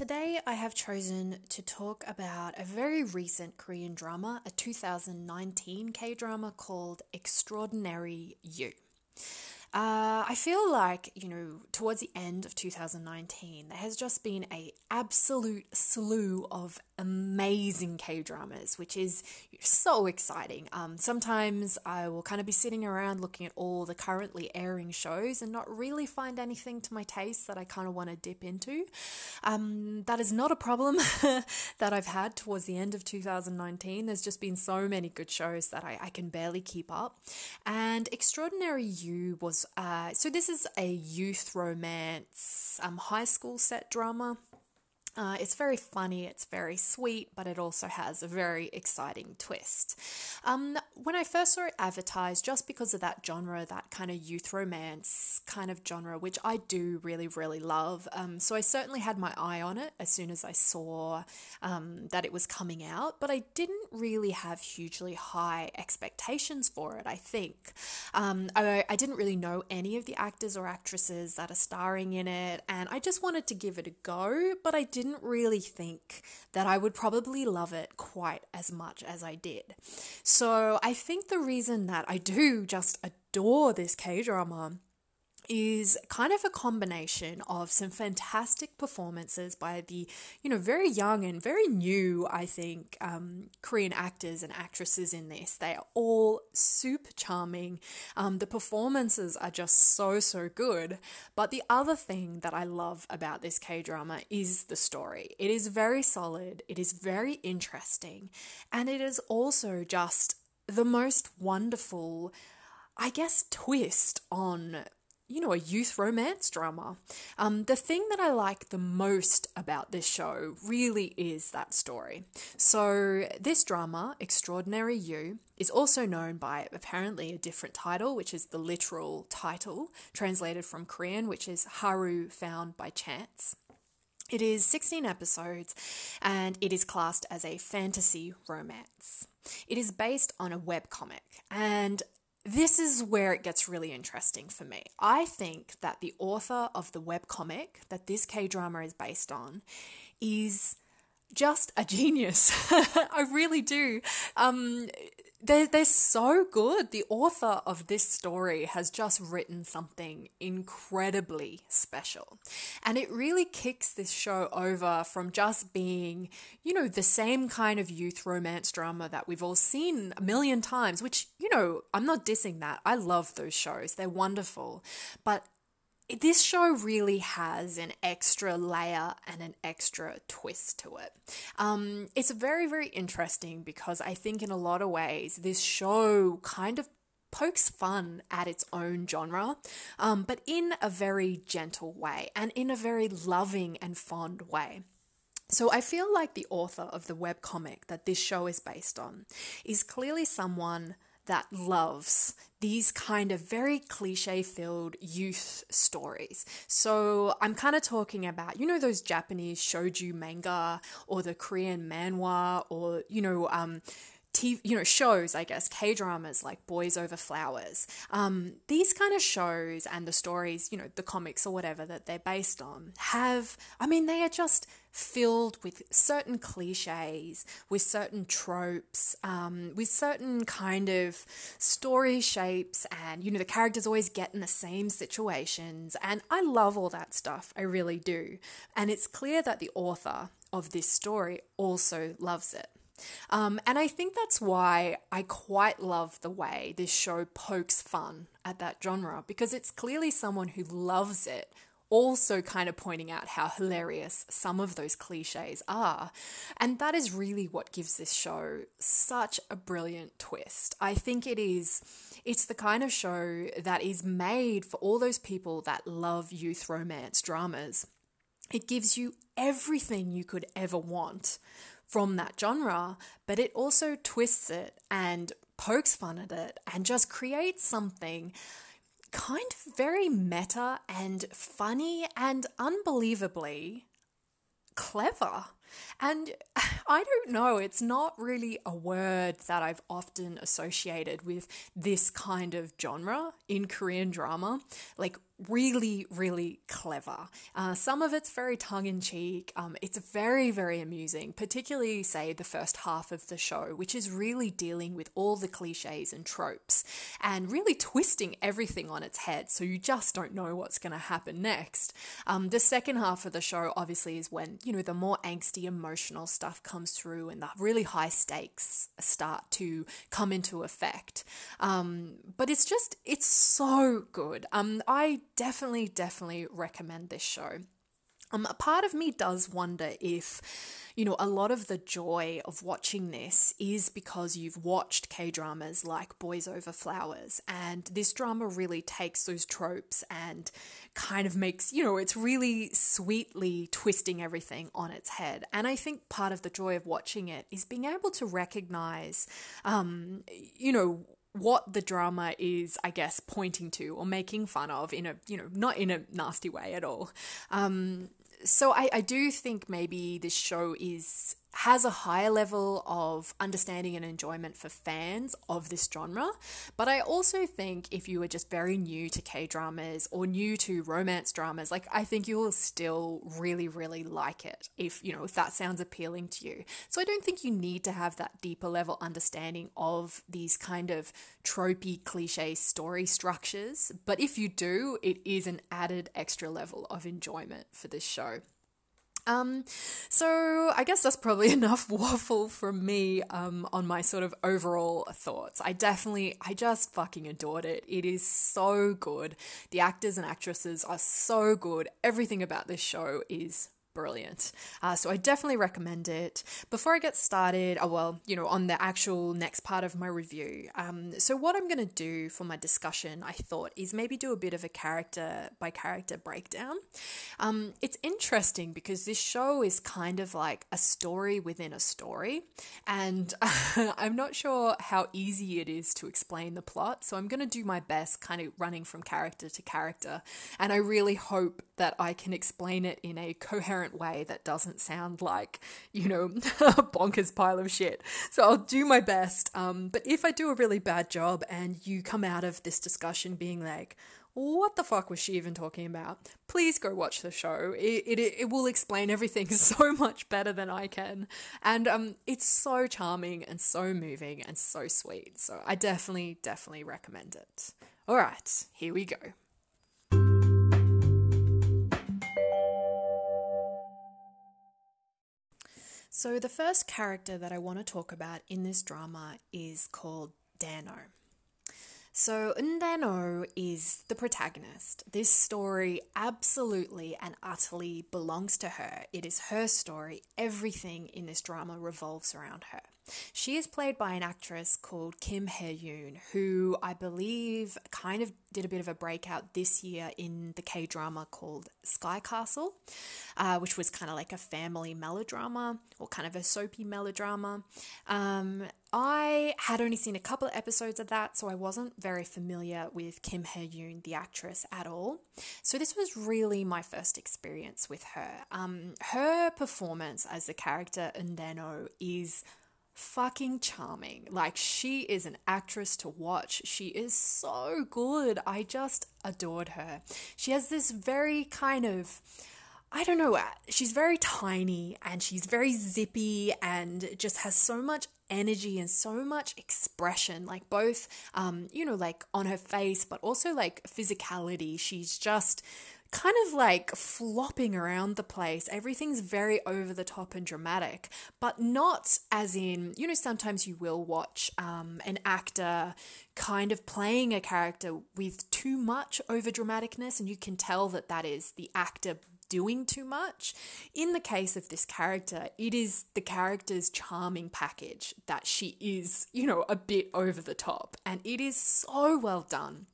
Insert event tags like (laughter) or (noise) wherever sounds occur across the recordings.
Today, I have chosen to talk about a very recent Korean drama, a 2019 K drama called Extraordinary You. Uh, I feel like, you know, towards the end of 2019, there has just been a absolute slew of amazing K dramas, which is so exciting. Um, sometimes I will kind of be sitting around looking at all the currently airing shows and not really find anything to my taste that I kind of want to dip into. Um, that is not a problem (laughs) that I've had towards the end of 2019. There's just been so many good shows that I, I can barely keep up. And Extraordinary You was uh, so this is a youth romance, um, high school set drama. Uh, it's very funny, it's very sweet, but it also has a very exciting twist. Um, when I first saw it advertised, just because of that genre, that kind of youth romance kind of genre, which I do really, really love, um, so I certainly had my eye on it as soon as I saw um, that it was coming out, but I didn't really have hugely high expectations for it, I think. Um, I, I didn't really know any of the actors or actresses that are starring in it, and I just wanted to give it a go, but I did didn't really think that I would probably love it quite as much as I did. So I think the reason that I do just adore this K drama is kind of a combination of some fantastic performances by the, you know, very young and very new, I think, um, Korean actors and actresses in this. They are all super charming. Um, the performances are just so, so good. But the other thing that I love about this K drama is the story. It is very solid, it is very interesting, and it is also just the most wonderful. I guess, twist on you know, a youth romance drama. Um, the thing that I like the most about this show really is that story. So, this drama, Extraordinary You, is also known by apparently a different title, which is the literal title, translated from Korean, which is Haru Found by Chance. It is 16 episodes and it is classed as a fantasy romance. It is based on a webcomic, and this is where it gets really interesting for me. I think that the author of the webcomic that this K drama is based on is just a genius. (laughs) I really do. Um, they're, they're so good. The author of this story has just written something incredibly special. And it really kicks this show over from just being, you know, the same kind of youth romance drama that we've all seen a million times, which, you know, I'm not dissing that. I love those shows, they're wonderful. But this show really has an extra layer and an extra twist to it. Um, it's very, very interesting because I think in a lot of ways this show kind of pokes fun at its own genre, um, but in a very gentle way and in a very loving and fond way. So I feel like the author of the webcomic that this show is based on is clearly someone that loves these kind of very cliche filled youth stories. So I'm kind of talking about, you know, those Japanese shojo manga or the Korean manhwa or, you know, um, TV, you know, shows, I guess, K dramas like Boys Over Flowers. Um, these kind of shows and the stories, you know, the comics or whatever that they're based on have, I mean, they are just filled with certain cliches, with certain tropes, um, with certain kind of story shapes, and you know, the characters always get in the same situations. And I love all that stuff, I really do. And it's clear that the author of this story also loves it. Um, and I think that's why I quite love the way this show pokes fun at that genre because it's clearly someone who loves it also kind of pointing out how hilarious some of those cliches are. And that is really what gives this show such a brilliant twist. I think it is it's the kind of show that is made for all those people that love youth romance dramas. It gives you everything you could ever want from that genre, but it also twists it and pokes fun at it and just creates something kind of very meta and funny and unbelievably clever. And (laughs) I don't know, it's not really a word that I've often associated with this kind of genre in Korean drama. Like, really, really clever. Uh, some of it's very tongue in cheek. Um, it's very, very amusing, particularly, say, the first half of the show, which is really dealing with all the cliches and tropes and really twisting everything on its head. So you just don't know what's going to happen next. Um, the second half of the show, obviously, is when, you know, the more angsty, emotional stuff comes through and the really high stakes start to come into effect. Um, but it's just, it's so good. Um, I definitely, definitely recommend this show. Um, a part of me does wonder if, you know, a lot of the joy of watching this is because you've watched K dramas like Boys Over Flowers, and this drama really takes those tropes and kind of makes, you know, it's really sweetly twisting everything on its head. And I think part of the joy of watching it is being able to recognize, um, you know, what the drama is, I guess, pointing to or making fun of in a, you know, not in a nasty way at all. Um, so I, I do think maybe this show is has a higher level of understanding and enjoyment for fans of this genre. But I also think if you are just very new to K dramas or new to romance dramas, like I think you will still really, really like it if, you know, if that sounds appealing to you. So I don't think you need to have that deeper level understanding of these kind of tropey cliche story structures. But if you do, it is an added extra level of enjoyment for this show. Um, so I guess that's probably (laughs) enough waffle from me um, on my sort of overall thoughts. I definitely, I just fucking adored it. It is so good. The actors and actresses are so good. Everything about this show is brilliant. Uh, so I definitely recommend it. Before I get started, oh, well, you know, on the actual next part of my review. Um, so what I'm going to do for my discussion, I thought, is maybe do a bit of a character by character breakdown. Um, it's interesting because this show is kind of like a story within a story, and (laughs) I'm not sure how easy it is to explain the plot. So I'm going to do my best, kind of running from character to character, and I really hope that I can explain it in a coherent way that doesn't sound like, you know, a (laughs) bonkers pile of shit. So I'll do my best. Um, but if I do a really bad job and you come out of this discussion being like, what the fuck was she even talking about? Please go watch the show. It, it, it will explain everything (laughs) so much better than I can. And um, it's so charming and so moving and so sweet. So I definitely, definitely recommend it. All right, here we go. So, the first character that I want to talk about in this drama is called Dano. So, Eun Dan-oh is the protagonist. This story absolutely and utterly belongs to her. It is her story. Everything in this drama revolves around her. She is played by an actress called Kim Hye Yoon, who I believe kind of did a bit of a breakout this year in the K drama called Sky Castle, uh, which was kind of like a family melodrama or kind of a soapy melodrama. Um, I had only seen a couple of episodes of that, so I wasn't very familiar with Kim Hye Yoon, the actress, at all. So this was really my first experience with her. Um, her performance as the character Eun Dan-oh is fucking charming. Like, she is an actress to watch. She is so good. I just adored her. She has this very kind of. I don't know, she's very tiny and she's very zippy and just has so much energy and so much expression, like both, um, you know, like on her face, but also like physicality. She's just kind of like flopping around the place. Everything's very over the top and dramatic, but not as in, you know, sometimes you will watch um, an actor kind of playing a character with too much over dramaticness, and you can tell that that is the actor doing too much. In the case of this character, it is the character's charming package that she is, you know, a bit over the top, and it is so well done.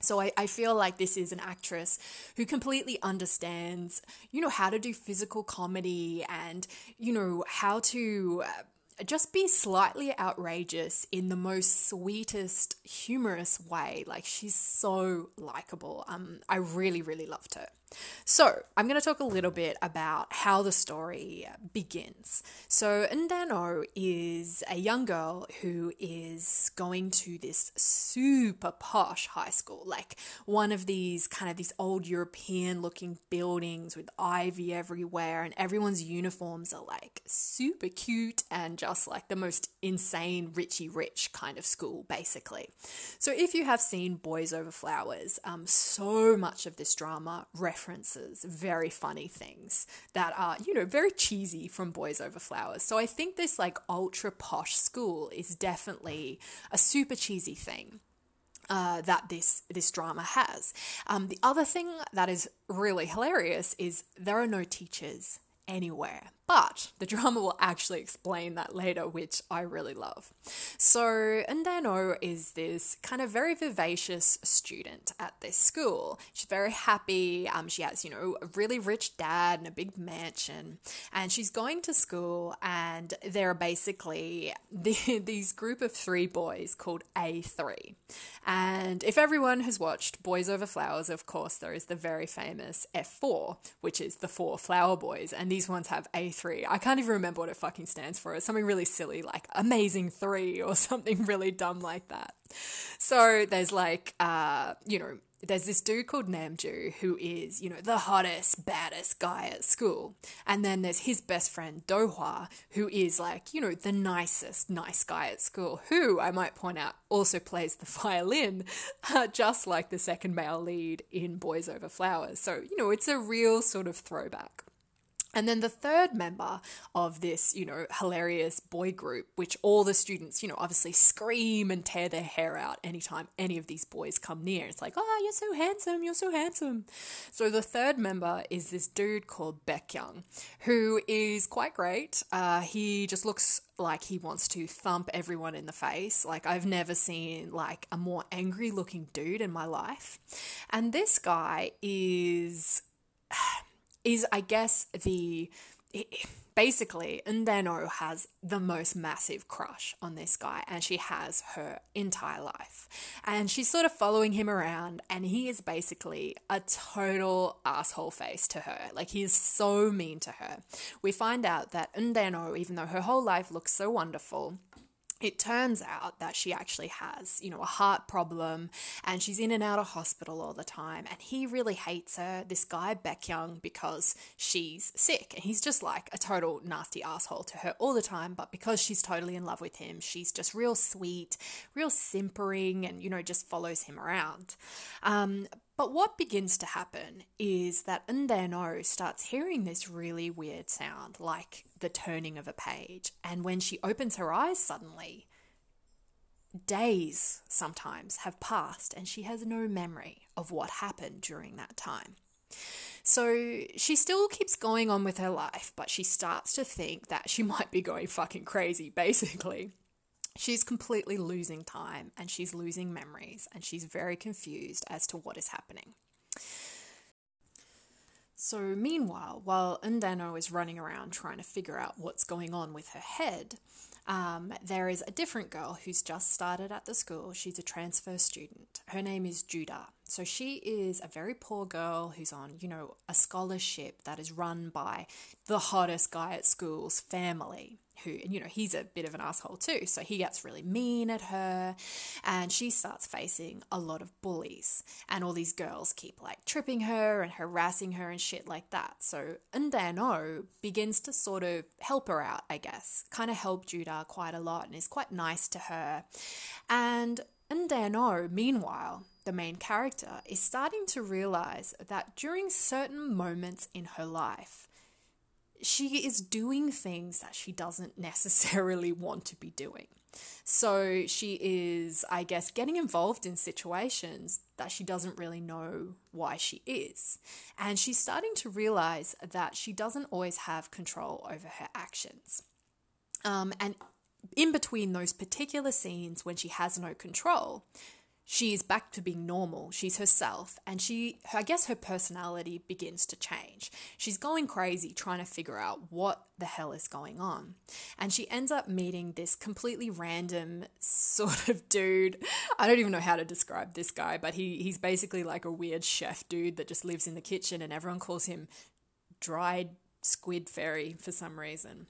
So I, I feel like this is an actress who completely understands, you know, how to do physical comedy and, you know, how to uh, just be slightly outrageous in the most sweetest, humorous way. Like she's so likable. Um, I really, really loved her. So, I'm going to talk a little bit about how the story begins. So, Eun Dan-oh is a young girl who is going to this super posh high school, like one of these kind of these old European looking buildings with ivy everywhere, and everyone's uniforms are like super cute and just like the most insane, richy rich kind of school, basically. So, if you have seen Boys Over Flowers, um, so much of this drama references very funny things that are, you know, very cheesy from Boys Over Flowers. So I think this like ultra posh school is definitely a super cheesy thing. Uh, that this this drama has. Um, the other thing that is really hilarious is there are no teachers anywhere. But the drama will actually explain that later, which I really love. So, Eun Dan-oh is this kind of very vivacious student at this school. She's very happy. Um, she has, you know, a really rich dad and a big mansion. And she's going to school, and there are basically the, (laughs) these group of three boys called A3. And if everyone has watched Boys Over Flowers, of course, there is the very famous F4, which is the four flower boys. And these ones have A3 three. I can't even remember what it fucking stands for. It's something really silly, like Amazing Three or (laughs) something really dumb like that. So there's like, uh, you know, there's this dude called Namju who is, you know, the hottest, baddest guy at school. And then there's his best friend Dohwa, who is like, you know, the nicest, nice guy at school, who I might point out also plays the (laughs) violin, uh, just like the second male lead in Boys Over Flowers. So, you know, it's a real sort of throwback. And then the third member of this, you know, hilarious boy group, which all the students, you know, obviously scream and tear their hair out anytime any of these boys come near. It's like, oh, you're so handsome, you're so handsome. So the third member is this dude called Baek Kyung, who is quite great. Uh, he just looks like he wants to thump everyone in the face. Like I've never seen like a more angry looking dude in my life. And this guy is is, I guess, the. Basically, Eun Dan-oh has the most massive crush on this guy, and she has her entire life. And she's sort of following him around, and he is basically a total asshole face to her. Like, he is so mean to her. We find out that Eun Dan-oh, even though her whole life looks so wonderful, it turns out that she actually has, you know, a heart problem and she's in and out of hospital all the time. And he really hates her, this guy, Baek Kyung, because she's sick. And he's just like a total nasty asshole to her all the time. But because she's totally in love with him, she's just real sweet, real simpering, and, you know, just follows him around. Um, but what begins to happen is that Eun Dan-oh starts hearing this really weird sound, like the turning of a page. And when she opens her eyes suddenly, days sometimes have passed and she has no memory of what happened during that time. So she still keeps going on with her life, but she starts to think that she (laughs) might be going fucking crazy, basically. She's completely losing time and she's losing memories and she's very confused as to what is happening. So, meanwhile, while Eun Dan-oh is running around trying to figure out what's going on with her head, um, there is a different girl who's just started at the school. She's a transfer student. Her name is Judah. So she is a very poor girl who's on, you know, a scholarship that is run by the hottest guy at school's family. Who, and you know, he's a bit of an asshole too. So he gets really mean at her and she starts facing a lot of bullies. And all these girls keep like tripping her and harassing her and shit like that. So Eun Dan-oh begins to sort of help her out, I guess, kind of help Judah quite a lot and is quite nice to her. And Eun Dan-oh, meanwhile, the main character, is starting to realize that during certain moments in her life, she is doing things that she doesn't necessarily (laughs) want to be doing. So she is, I guess, getting involved in situations that she doesn't really know why she is. And she's starting to realize that she doesn't always have control over her actions. Um, and in between those particular scenes when she has no control, she is back to being normal. She's herself, and she, I guess, her personality begins to change. She's going crazy trying to figure out what the hell is going on. And she ends up meeting this completely random (laughs) sort of dude. I don't even know how to describe this guy, but he, he's basically like a weird chef dude that just lives in the kitchen, and everyone calls him Dried Squid Fairy for some reason.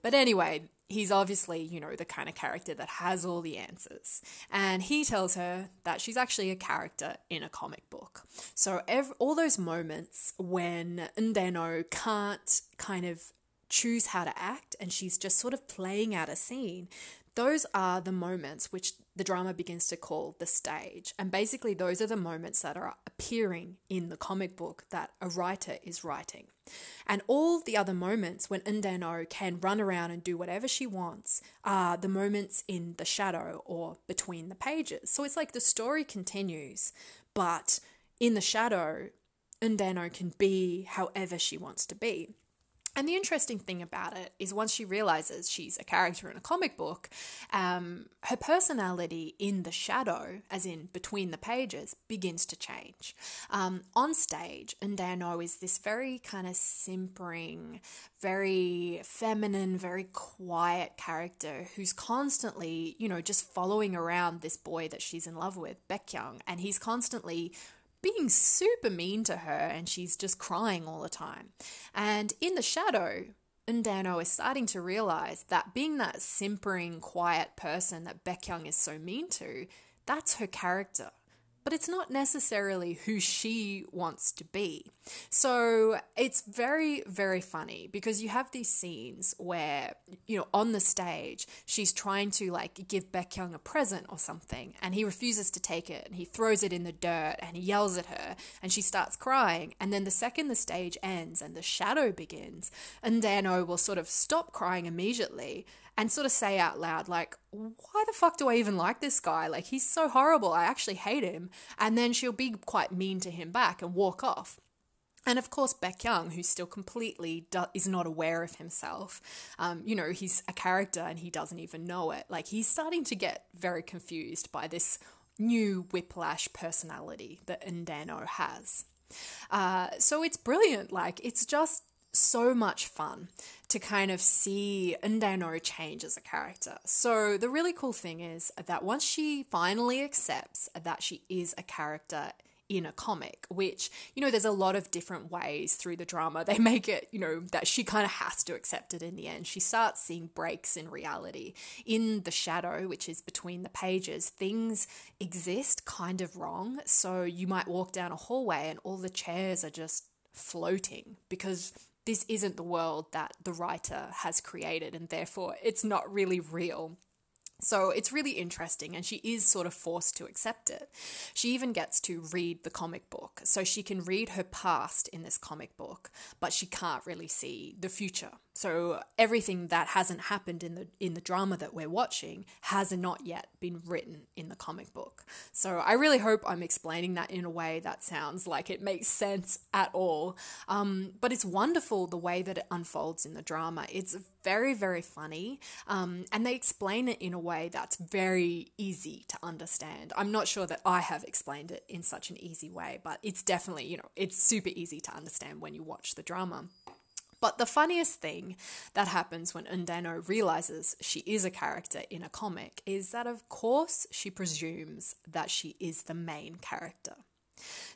But anyway, he's obviously, you know, the kind of character that has all the answers. And he tells her that she's actually a character in a comic book. So all those moments when Eun Dan-oh can't kind of choose how to act and she's just sort of playing out a scene, those are the moments which the drama begins to call the stage. And basically, those are the moments that are appearing in the comic book that a writer is writing. And all the other moments when Eun Dan-oh can run around and do whatever she wants are the moments in the shadow or between the pages. So it's like the story continues, but in the shadow, Eun Dan-oh can be however she wants to be. And the interesting thing about it is once she realizes she's a character in a comic book, um, her personality in the shadow, as in between the pages, begins to change. Um, on stage, Eun Dan-oh is this very kind of simpering, very feminine, very quiet character who's constantly, you know, just following around this boy that she's in love with, Baek Kyung, and he's constantly being super mean to her and she's just crying all the time. And in the shadow, Eun Dan-oh is starting to realize that being that simpering, quiet person that Baek Kyung is so mean to, that's her character but it's not necessarily who she wants to be. So it's very, very funny because you have these scenes where, you know, on the stage, she's trying to like give Baek Kyung a present or something, and he refuses to take it and he throws it in the dirt and he yells at her and she starts crying. And then the second the stage ends and the shadow begins, Eun Dan-oh will sort of stop crying immediately and sort of say out loud, like, why the fuck do I even like this guy? Like, he's so horrible. I actually hate him. And then she'll be quite mean to him back and walk off. And of course, Baek Kyung, who still completely do- is not aware of himself, um, you know, he's a character and he doesn't even know it. Like, he's starting to get very confused by this new whiplash personality that Eun Dan-oh has. Uh, so it's brilliant. Like, it's just so much fun to kind of see Eun Dan-oh change as a character. So the really cool thing is that once she finally accepts that she is a character in a comic, which, you know, there's a lot of different ways through the drama. They (laughs) make it, you know, that she kind of has to accept it in the end. She starts seeing breaks in reality. In the shadow, which is between the pages, things exist kind of wrong. So you might walk down a hallway and all the chairs are just floating because this isn't the world that the writer has created, and therefore it's not really real. So it's really interesting, and she is sort of forced to accept it. She even gets to read the comic book, so she can read her past in this comic book, but she can't really see the future. So everything that hasn't happened in the in the drama that we're watching has not yet been written in the comic book. So I really hope I'm explaining that in a way that sounds like it makes sense at all. Um, but it's wonderful the way that it unfolds in the drama. It's very very funny, um, and they explain it in a way that's very easy to understand. I'm not sure that I have explained it in such an easy way, but it's definitely you know it's super easy to understand when you watch the drama. But the funniest thing that happens when Eun Dan-oh realizes she is a character in a comic is that, of course, she presumes that she is the main character.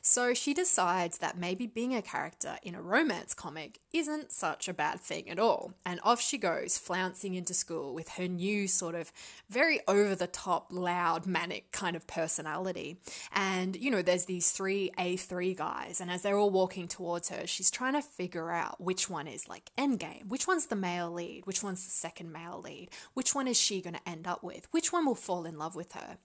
So she decides that maybe being a character in a romance comic isn't such a bad thing at all. And off she goes, flouncing into school with her new sort of very over the top, loud, manic kind of personality. And, you know, there's these three A3 guys, and as they're all walking towards her, she's trying to figure out which one is like endgame, which one's the male lead, which one's the second male lead, which one is she going to end up with, which one will fall in love with her.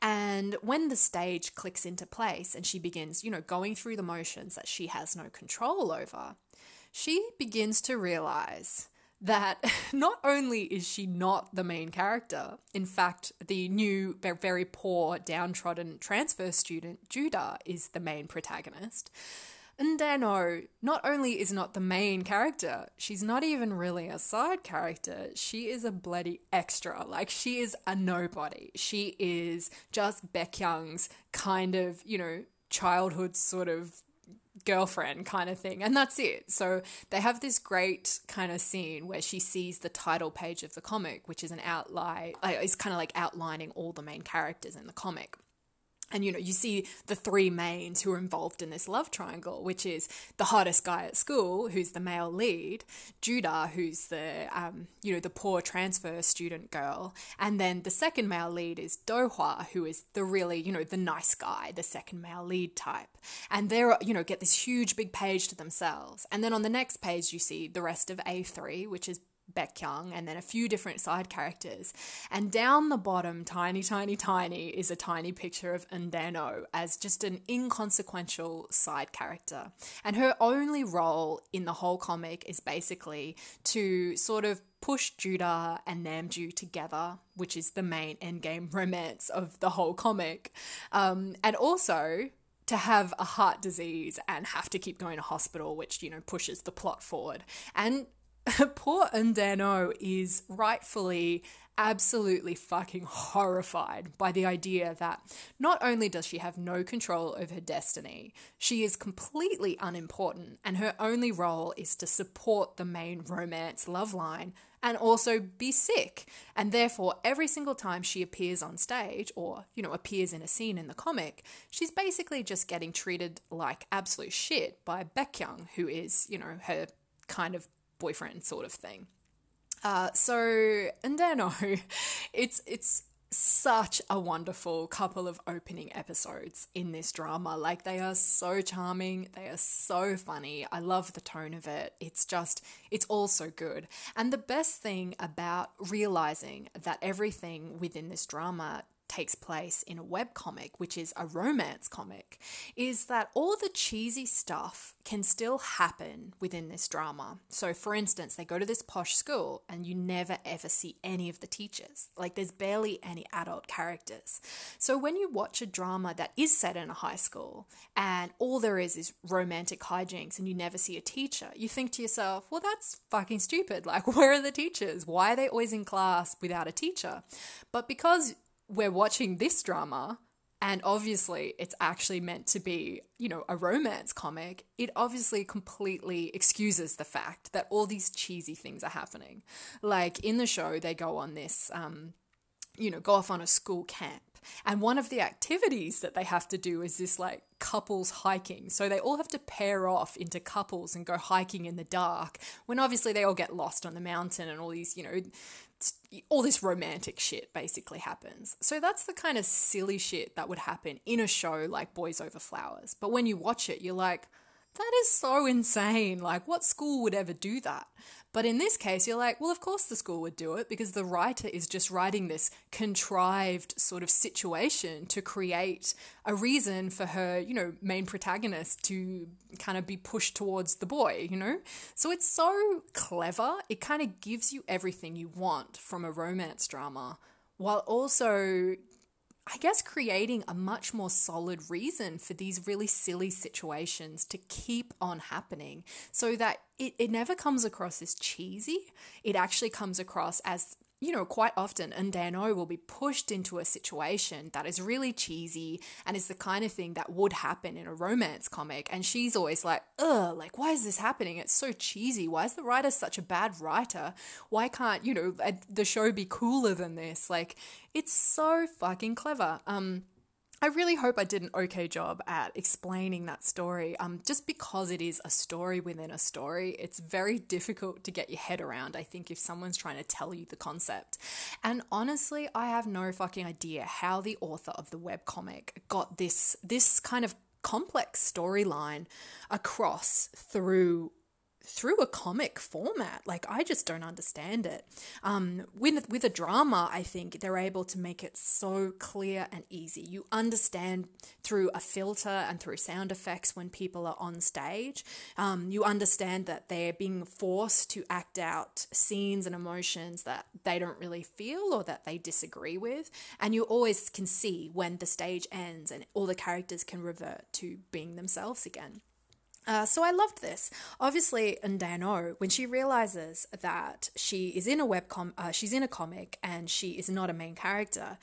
And when the stage clicks into place and she begins, you know, going through the motions that she has no control over, she begins to realize that (laughs) not only is she not the main character, in fact, the new, very poor, downtrodden transfer student, Judah, is the main protagonist. Eun Dan-oh not only is not the main character, she's not even really a side character. She is a bloody extra. Like, she is a nobody. She is just Baek Kyung's kind of, you know, childhood sort of girlfriend kind of thing. And that's it. So they have this great kind of scene where she sees the title page of the comic, which is an outline, uh, is kind of like outlining all the main characters in the comic and you know you see the three mains who are involved in this love triangle which is the hottest guy at school who's the male lead judah who's the um, you know the poor transfer student girl. And then the second male lead is dohwa who is the really you know the nice guy the second male lead type. And they're you know get this huge big page to themselves. And then on the next page you see the rest of a3 which is Baek Kyung and then a few different side characters. And down the bottom, tiny, tiny, tiny, is a tiny picture of Eun Dan-oh as just an inconsequential side character. And her only role in the whole comic is basically to sort of push Judah and Namju together, which is the main endgame (laughs) romance of the whole comic. Um, and also to have a heart disease and have to keep going to hospital, which, you know, pushes the plot forward. And (laughs) poor Eun Dan-oh is rightfully absolutely fucking horrified by the idea that not only does she have no control over her destiny, she is completely unimportant, and her only role is to support the main romance love line and also be sick. And therefore, every single time she appears on stage or, you know, appears in a scene in the comic, she's basically just getting treated like absolute shit by Baek Kyung, who is, you know, her kind of boyfriend sort of thing. Uh, so and then oh, (laughs) it's it's such a wonderful couple of opening episodes in this drama. Like they are so charming, they are so funny. I love the tone of it. It's just it's all so good. And the best thing about realizing that everything within this drama takes place in a web comic, which is a romance comic, is that all the cheesy stuff can still happen within this drama. So, for instance, they go to this posh school and you never ever see any of the teachers. Like, there's barely any adult characters. So, when you watch a drama that is set in a high school and all there is is romantic hijinks and you never see a teacher, you think to yourself, well, that's fucking stupid. Like, (laughs) where are the teachers? Why are they always in class without a teacher? But because we're watching this drama and obviously it's actually meant to be, you know, a romance comic, it obviously completely excuses the fact that all these cheesy things are happening. Like in the show, they go on this, um, you know, go off on a school camp. And one of the activities that they have to do is this like couples hiking. So they all have to pair off into couples and go hiking in the dark when obviously they all get lost on the mountain and all these, you know, all this romantic shit basically happens. So that's the kind of silly shit that would happen in a show like Boys Over Flowers. But when you watch it, you're like, that is so insane. Like, what school would ever do that? But in this case, you're like, well, of course the school would do it because the writer is just writing this contrived sort of situation to create a reason for her, you know, main protagonist to kind of be pushed towards the boy, you know? So it's so clever. It kind of gives you everything you want from a romance drama while also I guess, creating a much more solid reason for these really silly situations to keep on happening so that it, it never comes across as cheesy. It actually comes across as you know, quite often and Eun Dan-oh will be pushed into a situation that is really cheesy and is the kind of thing that would happen in a romance comic. And she's always like, ugh, like, why is this happening? It's so cheesy. Why is the writer such a bad writer? Why can't, you know, the show be cooler than this? Like, it's so fucking clever. Um, I really hope I did an okay job at explaining that story. Um, just because it is a story within a story, it's very difficult to get your head around, I think, if someone's trying to tell you the concept. And honestly, I have no fucking idea how the author of the webcomic got this this kind of complex storyline across through through a comic format. Like I just don't understand it. Um, with with a drama, I think they're able to make it so clear and easy. You understand through a filter and through sound effects when people are on stage. Um, you understand that they're being forced to act out scenes and emotions that they don't really feel or that they disagree with, and you always can see when the stage ends and all the characters can revert to being themselves again. Uh, so I loved this. Obviously, Eun Dan-oh, when she realizes that she is in a webcom, uh, she's in a comic and she is not a main character,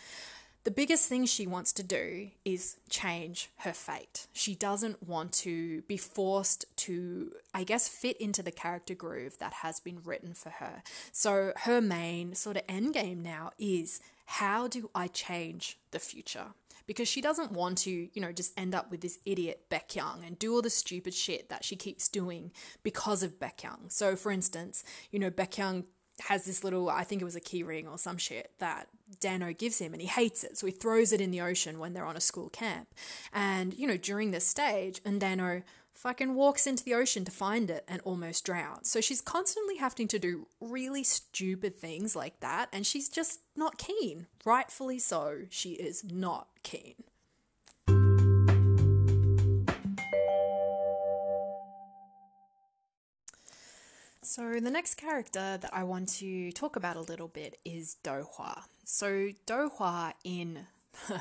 the biggest thing she wants to do is change her fate. She doesn't want to be forced to, I guess, fit into the character groove that has been written for her. So her main sort of end game now is how do I change the future? Because she doesn't want to, you know, just end up with this idiot Baek Kyung and do all the stupid shit that she keeps doing because of Baek Kyung. So, for instance, you know, Baek Kyung has this little, I think it was a key ring or some shit that Dano gives him and he hates it. So he throws it in the ocean when they're on a school camp. And, you know, during this stage, and Dano fucking walks into the ocean to find it and almost drowns. So she's constantly having to do really stupid things like that, and she's just not keen. Rightfully so, she is not keen. So, the next character that I want to talk about a little bit is Dohwa. So, Dohwa in. (laughs)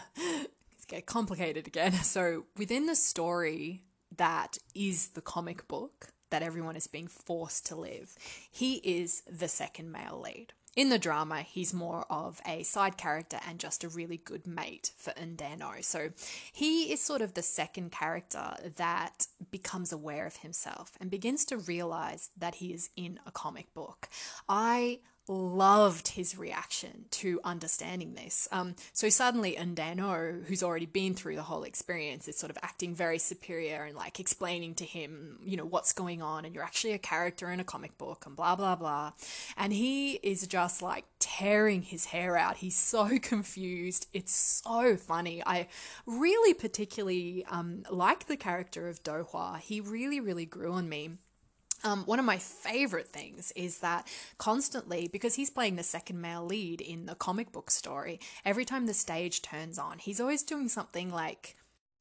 getting complicated again. (laughs) So, within the story, that is the comic book that everyone is being forced to live. He is the second male lead. In the drama, he's more of a side character and just a really good mate for Eun Dan-oh. So he is sort of the second character that becomes aware of himself and begins to realize that he is in a comic book. I loved his reaction to understanding this. Um, so suddenly, Eun Dan-oh, who's already been through the whole experience, is sort of acting very superior and like explaining to him, you know, what's going on, and you're actually a character in a comic book, and blah, blah, blah. And he is just like tearing his hair out. He's so (laughs) confused. It's so funny. I really particularly um, like the character of Dohwa. He really, really grew on me. Um, one of my favorite things is that constantly, because he's playing the second male lead in the comic book story, every time the stage turns on, he's always doing something like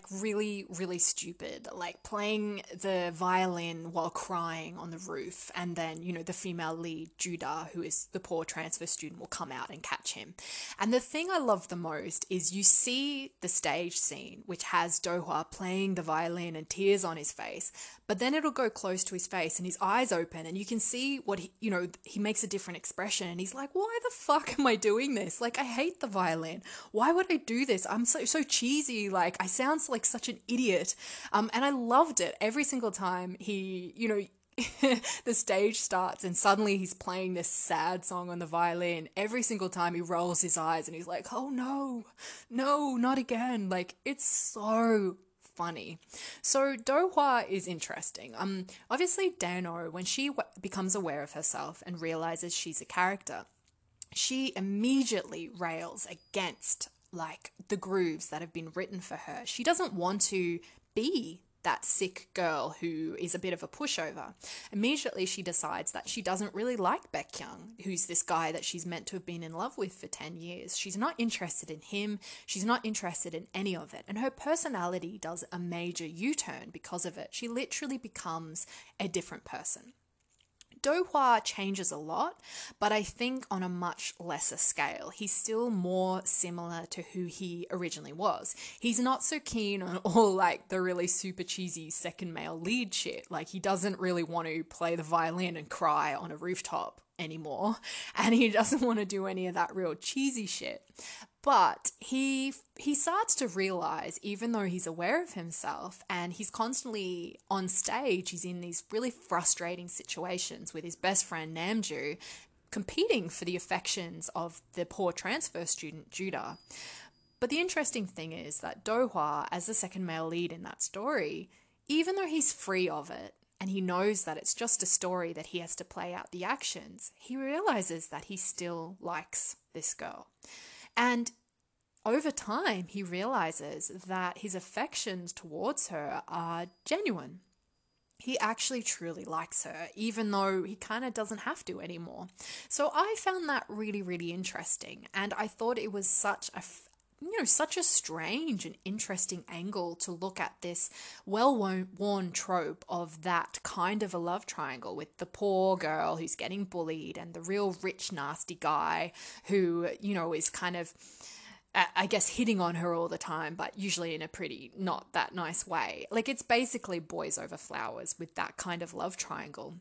really, really stupid, like playing the violin while crying on the roof. And then, you know, the female lead, Judah, who is the poor transfer student, will come out and catch him. And the thing I love the most is you see the stage scene, which has Dohwa playing the violin and tears on his face, but then it'll go close to his face and his eyes open and you can see what he, you know, he makes a different expression and he's like, why the fuck am I doing this? Like, I hate the violin. Why would I do this? I'm so, so cheesy. Like, I sound like such an idiot. Um, and I loved it every single time he, you know, (laughs) the stage starts and suddenly he's playing this sad song on the violin. Every single time he rolls his eyes and he's like, oh no, no, not again. Like, it's so funny. So Dohwa is interesting. Um, obviously Dano, when she w- becomes aware of herself and realizes she's a character, she immediately rails against like the grooves that have been written for her. She doesn't want to be that sick girl who is a bit of a pushover. Immediately, she decides that she doesn't really like Baek Kyung, who's this guy that she's meant to have been in love with for 10 years. She's not interested in him, she's not interested in any of it. And her personality does a major U turn because of it. She literally becomes a different person. Dohwa changes a lot, but I think on a much lesser scale. He's still more similar to who he originally was. He's not so keen on (laughs) all like the really super cheesy second male lead shit. Like he doesn't really want to play the violin and cry on a rooftop anymore (laughs) and he doesn't want to do any of that real cheesy shit but he he starts to realize even though he's aware of himself and he's constantly on stage he's in these really frustrating situations with his best friend Namju competing for the affections of the poor transfer student Judah But the interesting thing is that Dohwa, as the second male lead in that story, even though he's free of it and he knows that it's just a story that he has to play out the actions, he realizes that he still likes this girl. And over time, he realizes that his affections towards her are genuine. He actually truly likes her, even though he kind of doesn't have to anymore. So I found that really, really interesting. And I thought it was such a, you know, such a strange and interesting angle to look at this well worn trope of that kind of a love triangle with the poor girl who's getting bullied and the real rich, nasty guy who, you know, is kind of. I guess hitting on her all the time, but usually in a pretty not that nice way. Like it's basically boys over flowers with that kind of love triangle.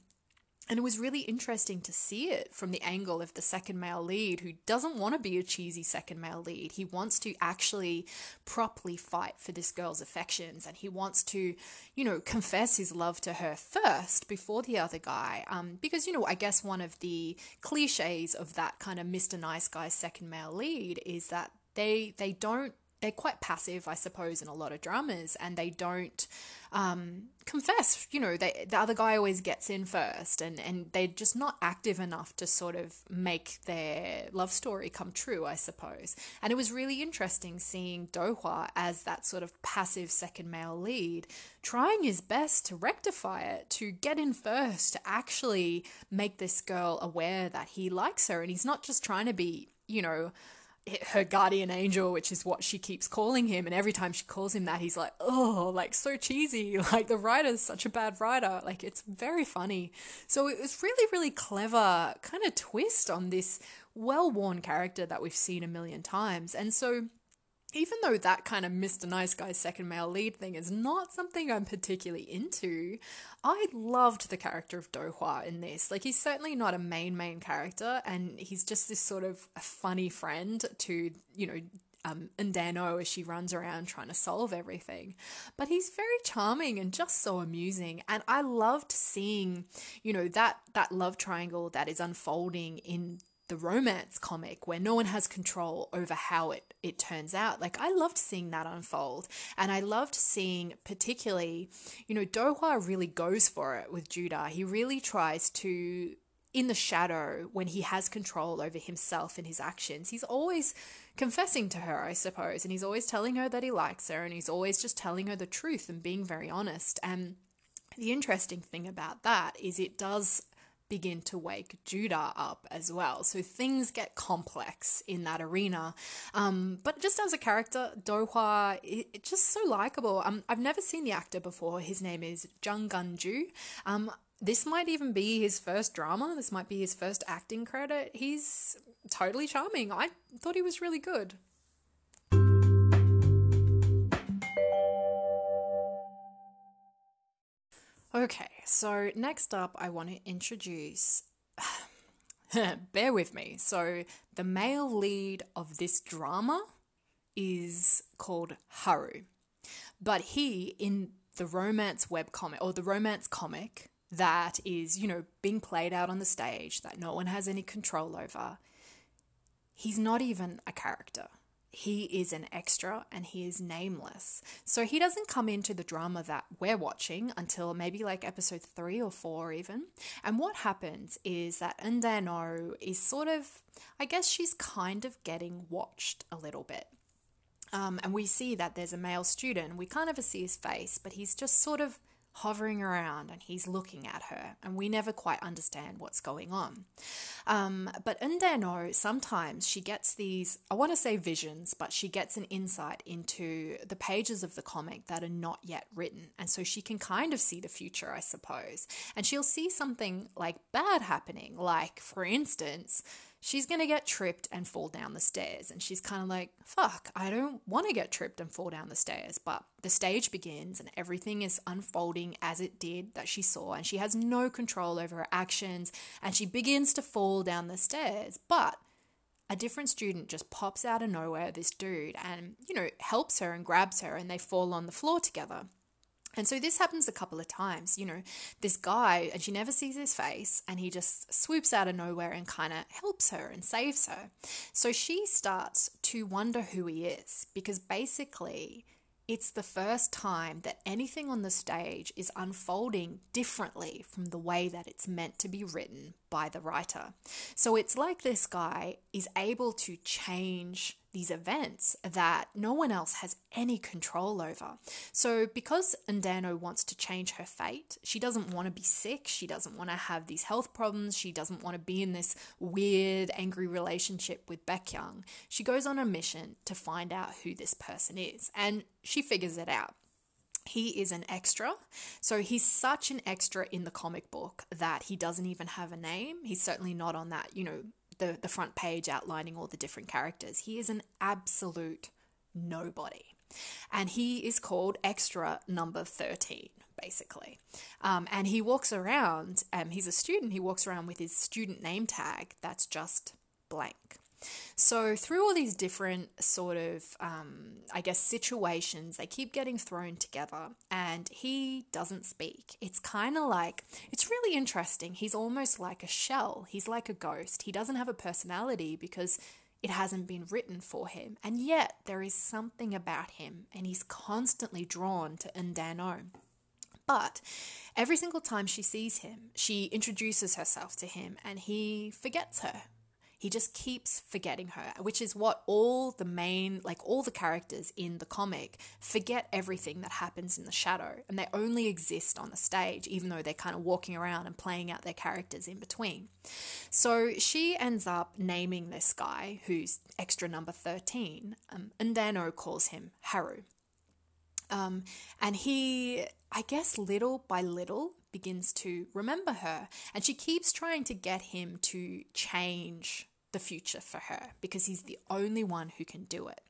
And it was really interesting to see it from the angle of the second male lead who doesn't want to be a cheesy second male lead. He wants to actually properly fight for this girl's affections and he wants to, you know, confess his love to her first before the other guy. Um, because, you know, I guess one of the cliches of that kind of Mr. Nice Guy second male lead is that they they don't they're quite passive, I suppose, in a lot of dramas, and they don't um, confess. You know, they, the other guy always gets in first, and, and they're just not active enough to sort of make their love story come true, I suppose. And it was really interesting seeing Dohwa as that sort of passive second male lead, trying his best to rectify it, to get in first, to actually make this girl aware that he likes her, and he's not just trying to be, you know, her guardian angel, which is what she keeps calling him. And every time she calls him that, he's like, oh, like so cheesy. (laughs) Like the writer's such a bad writer. Like it's very funny. So it was really, really clever kind of twist on this well worn character that we've seen a million times. And so even though that kind of Mr. Nice Guy second male lead thing is not something I'm particularly into, I loved the character of Do Dohwa in this. Like, he's certainly not a main, main character, and he's just this sort of funny friend to, you know, um, Eun Dan-oh as she runs around trying to solve everything. But he's very charming and just so amusing. And I loved seeing, you know, that that love triangle that is unfolding in the romance comic where no one has control over how it, it turns out. Like, I loved seeing that unfold. And I loved seeing, particularly, you know, Dohwa really goes for it with Judah. He really tries to, in the shadow, when he has control over himself and his actions, he's always confessing to her, I suppose. And he's always telling her that he likes her and he's always just telling her the truth and being very honest. And the interesting thing about that is it does begin to wake Judah up as well. So things get complex in that arena. Um, but just as a character, Dohwa, it's just so likable. Um, I've never seen the actor before. His name is Jung Gun-ju. Um, this might even be his first drama. This might be his first acting credit. He's totally charming. I thought he was really good. Okay, so next up, I want to introduce. (sighs) bear with me. So, the male lead of this drama is called Haru. But he, in the romance webcomic or the romance comic that is, you know, being played out on the stage that no one has any control over, he's not even a character he is an extra and he is nameless. So he doesn't come into the drama that we're watching until maybe like episode three or four, even. And what happens is that Eun Dan-oh is sort of, I guess she's kind of getting watched a little bit. Um, and we see that there's a male student. We can't ever see his face, but he's just sort of hovering around and he's looking at her, and we never quite understand what's going on. Um, but Eun Dan-oh, sometimes she gets these, I want to say visions, but she gets an insight into the pages of the comic that are not yet written. And so she can kind of see the future, I suppose. And she'll see something like bad happening, like, for instance, she's going to get tripped and fall down the stairs. And she's kind of like, fuck, I don't want to get tripped and fall down the stairs. But the stage begins and everything is unfolding as it did that she saw. And she has no control over her actions and she begins to fall down the stairs. But a different student just pops out of nowhere, this dude, and, you know, helps her and grabs her and they fall on the floor together. And so this happens a couple of times. You know, this guy, and she never sees his face, and he just swoops out of nowhere and kind of helps her and saves her. So she starts to wonder who he is because basically it's the first time that anything on the stage is unfolding differently from the way that it's meant to be written by the writer. So it's like this guy is able to change these events that no one else has any control over. So, because Eun Dan-oh wants to change her fate, she doesn't want to be sick, she doesn't want to have these health problems, she doesn't want to be in this weird, angry relationship with Baek Kyung. She goes on a mission to find out who this person is, and she figures it out. He is an extra. So he's such an extra in the comic book that he doesn't even have a name. He's certainly not on that, you know, the, the front page outlining all the different characters. He is an absolute nobody. And he is called Extra Number 13, basically. Um, and he walks around, um, he's a student, he walks around with his student name tag that's just blank. So, through all these different sort of, um, I guess, situations, they keep getting thrown together, and he doesn't speak. It's kind of like, it's really interesting. He's almost like a shell, he's like a ghost. He doesn't have a personality because it hasn't been written for him. And yet, there is something about him, and he's constantly drawn to Eun Dan-oh. But every single time she sees him, she introduces herself to him, and he forgets her he just keeps forgetting her, which is what all the main, like all the characters in the comic, forget everything that happens in the shadow and they only exist on the stage, even though they're kind of walking around and playing out their characters in between. So she ends up naming this guy, who's extra number 13, um, and Dan-oh calls him Haru. Um, and he, I guess, little by little, begins to remember her. And she keeps trying to get him to change the future for her because he's the only one who can do it.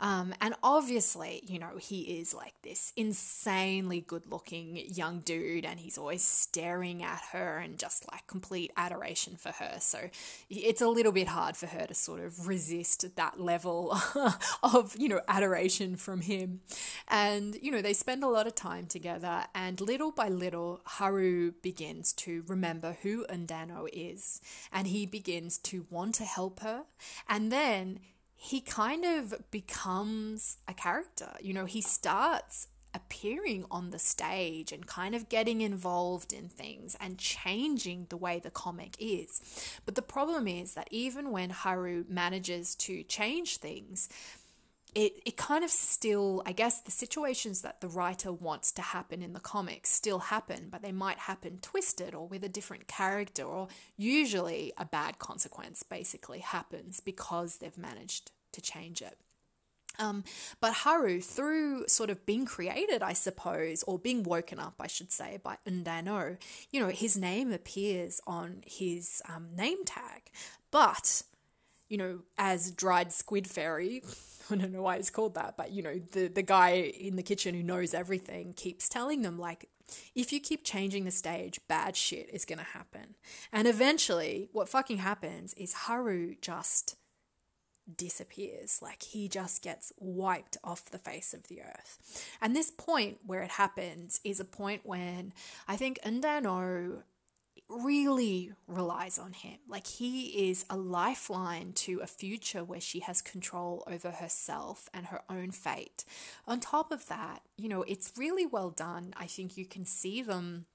Um, and obviously, you know, he is like this insanely good looking young dude, and he's always staring at her and just like complete adoration for her. So it's a little bit hard for her to sort of resist that level (laughs) of, you know, adoration from him. And, you know, they spend a lot of time together, and little by little, Haru begins to remember who Eun Dan-oh is, and he begins to want to help her. And then he kind of becomes a character. You know, he starts appearing on the stage and kind of getting involved in things and changing the way the comic is. But the problem is that even when Haru manages to change things, it, it kind of still, I guess, the situations that the writer wants to happen in the comics still happen, but they might happen twisted or with a different character, or usually a bad consequence basically happens because they've managed to change it. Um, but Haru, through sort of being created, I suppose, or being woken up, I should say, by Eun Dan-oh, you know, his name appears on his um, name tag. But, you know, as dried squid fairy, (laughs) I don't know why it's called that, but you know, the the guy in the kitchen who knows everything keeps telling them like if you keep changing the stage, bad shit is going to happen. And eventually, what fucking happens is Haru just disappears. Like he just gets wiped off the face of the earth. And this point where it happens is a point when I think Eun Dan-oh really relies on him. Like he is a lifeline to a future where she has control over herself and her own fate. On top of that, you know, it's really well done. I think you can see them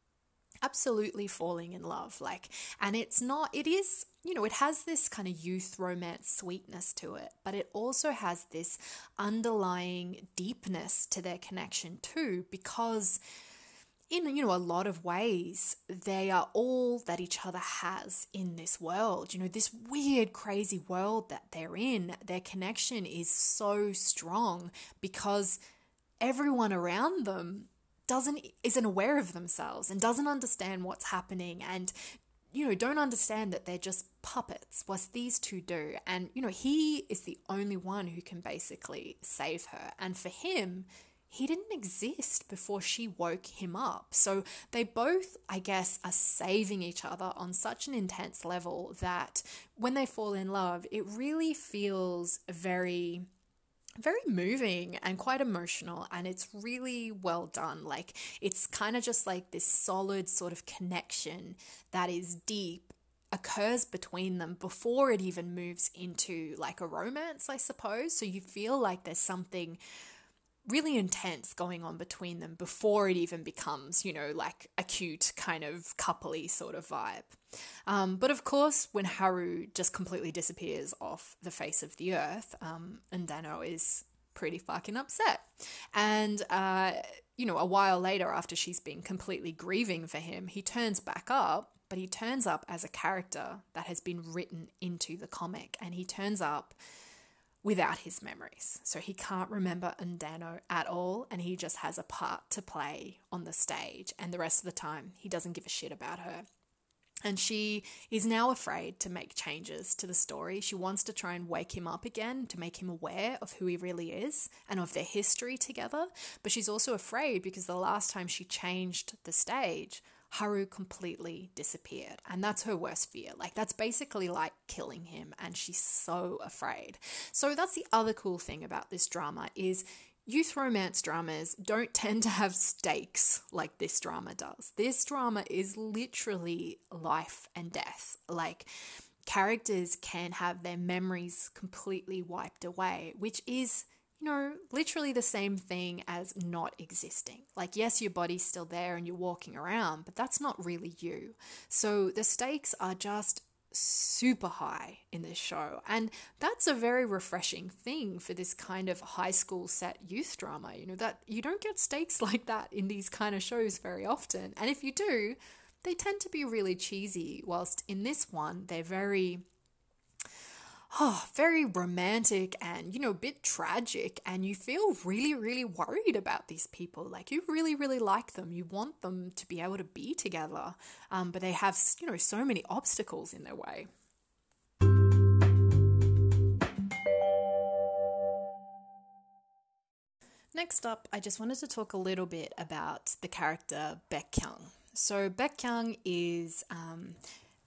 absolutely falling in love like and it's not it is you know it has this kind of youth romance sweetness to it but it also has this underlying deepness to their connection too because in you know a lot of ways they are all that each other has in this world. You know this weird crazy world that they're in their connection is so strong because everyone around them doesn't isn't aware of themselves and doesn't understand what's happening and you know don't understand that they're just puppets what these two do. And you know he is the only one who can basically save her. And for him he didn't exist before she woke him up. So they both, I guess, are saving each other on such an intense level that when they fall in love, it really feels very very moving and quite emotional and it's really well done like it's kind of just like this solid sort of connection that is deep occurs between them before it even moves into like a romance i suppose so you feel like there's something really intense going on between them before it even becomes, you know, like a cute kind of coupley sort of vibe. Um, but of course, when Haru just completely disappears off the face of the earth, um, Dan-oh is pretty fucking upset. And, uh, you know, a while later, after she's been completely grieving for him, he turns back up, but he turns up as a character that has been written into the comic. And he turns up without his memories. So he can't remember Eun Dan-oh at all, and he just has a part to play on the stage. And the rest of the time, he doesn't give a shit about her. And she is now afraid to make changes to the story. She wants to try and wake him up again to make him aware of who he really is and of their history together. But she's also afraid because the last time she changed the stage, Haru completely disappeared. And that's her worst fear. Like, that's basically like killing him. And she's so afraid. So, that's the other cool thing about this drama is youth romance dramas don't (laughs) tend to have stakes like this drama does. This drama is literally life and death. Like, characters can have their memories completely wiped away, which is you know, literally the same thing as not existing. Like, yes, your body's still there and you're walking around, but that's not really you. So the stakes are just super high in this show. And that's a very refreshing thing for this kind of high school set youth drama. You know, that you don't get stakes (laughs) like that in these kind of shows very often. And if you do, they tend to be really cheesy, whilst in this one, they're very oh, very romantic and, you know, a bit tragic. And you feel really, really worried about these people. Like, you really, really like them. You want them to be able to be together. Um, but they have, you know, so many obstacles in their way. Next up, I just wanted to talk a little bit about the character Baek Kyung. So, Baek Kyung is. Um,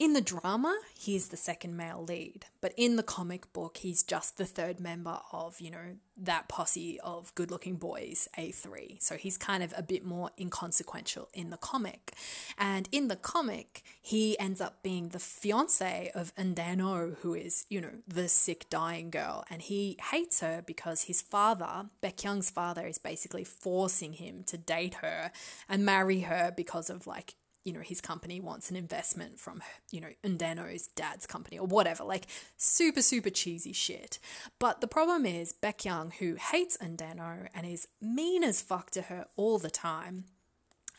in the drama, he's the second male lead, but in the comic book, he's just the third member of, you know, that posse of good looking boys, A3. So he's kind of a bit more inconsequential in the comic. And in the comic, he ends up being the fiance of Eun Dan-oh, who is, you know, the sick, dying girl. And he hates her because his father, Baek Kyung's father, is basically forcing him to date her and marry her because of like you know, his company wants an investment from, you know, Eun Dan-oh's dad's company or whatever. Like super, super cheesy shit. But the problem is Baek Kyung, who hates Eun Dan-oh and is mean as fuck to her all the time,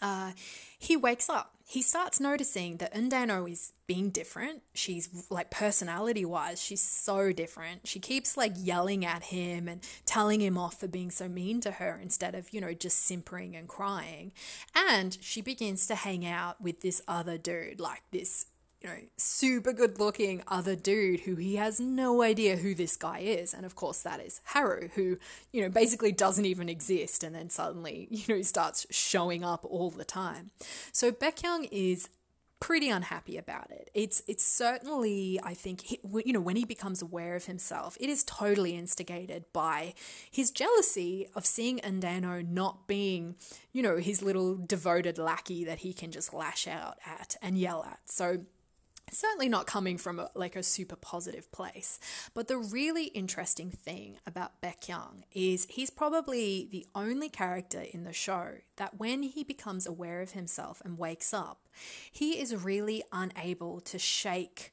uh, he wakes up. He starts noticing that Eun Dan-oh is being different. She's like personality wise, she's so different. She keeps like yelling at him and telling him off for being so mean to her instead of, you know, just simpering and crying. And she begins to hang out with this other dude, like this you know, super good looking other dude who he has no idea who this guy is. And of course, that is Haru, who, you know, basically doesn't even exist and then suddenly, (laughs) you know, starts showing up all the time. So Baek Kyung is pretty unhappy about it. It's it's certainly I think he, you know when he becomes aware of himself, it is totally instigated by his jealousy of seeing Eun Dan-oh not being you know his little devoted lackey that he can just lash out at and yell at. So certainly not coming from a, like a super positive place. But the really interesting thing about Baek Kyung is he's probably the only character in the show that when he becomes aware of himself and wakes up, he is really unable to shake.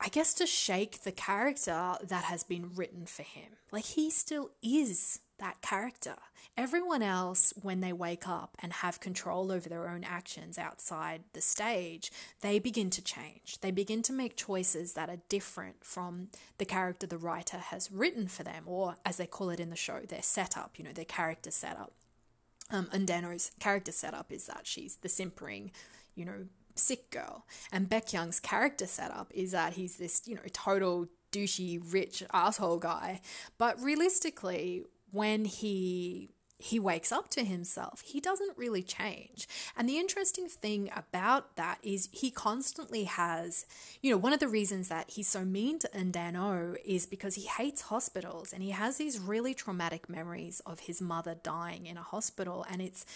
I guess to shake the character that has been written for him. Like he still is that character. Everyone else, when they wake up and have control over their own actions outside the stage, they begin to change. They begin to make choices that are different from the character the writer has written for them, or as they call it in the show, their setup, you know, their character setup. Um, Eun Dan-oh's character setup is that she's the simpering, you know, sick girl. And Baek Kyung's character setup is that he's this, you know, total douchey, rich asshole guy. But realistically, when he he wakes up to himself, he doesn't really change. And the interesting thing about that is he constantly has, you know, one of the reasons that he's so mean to Eun Dan-oh is because he hates hospitals and he has these really traumatic memories of his mother dying in a hospital. And it's,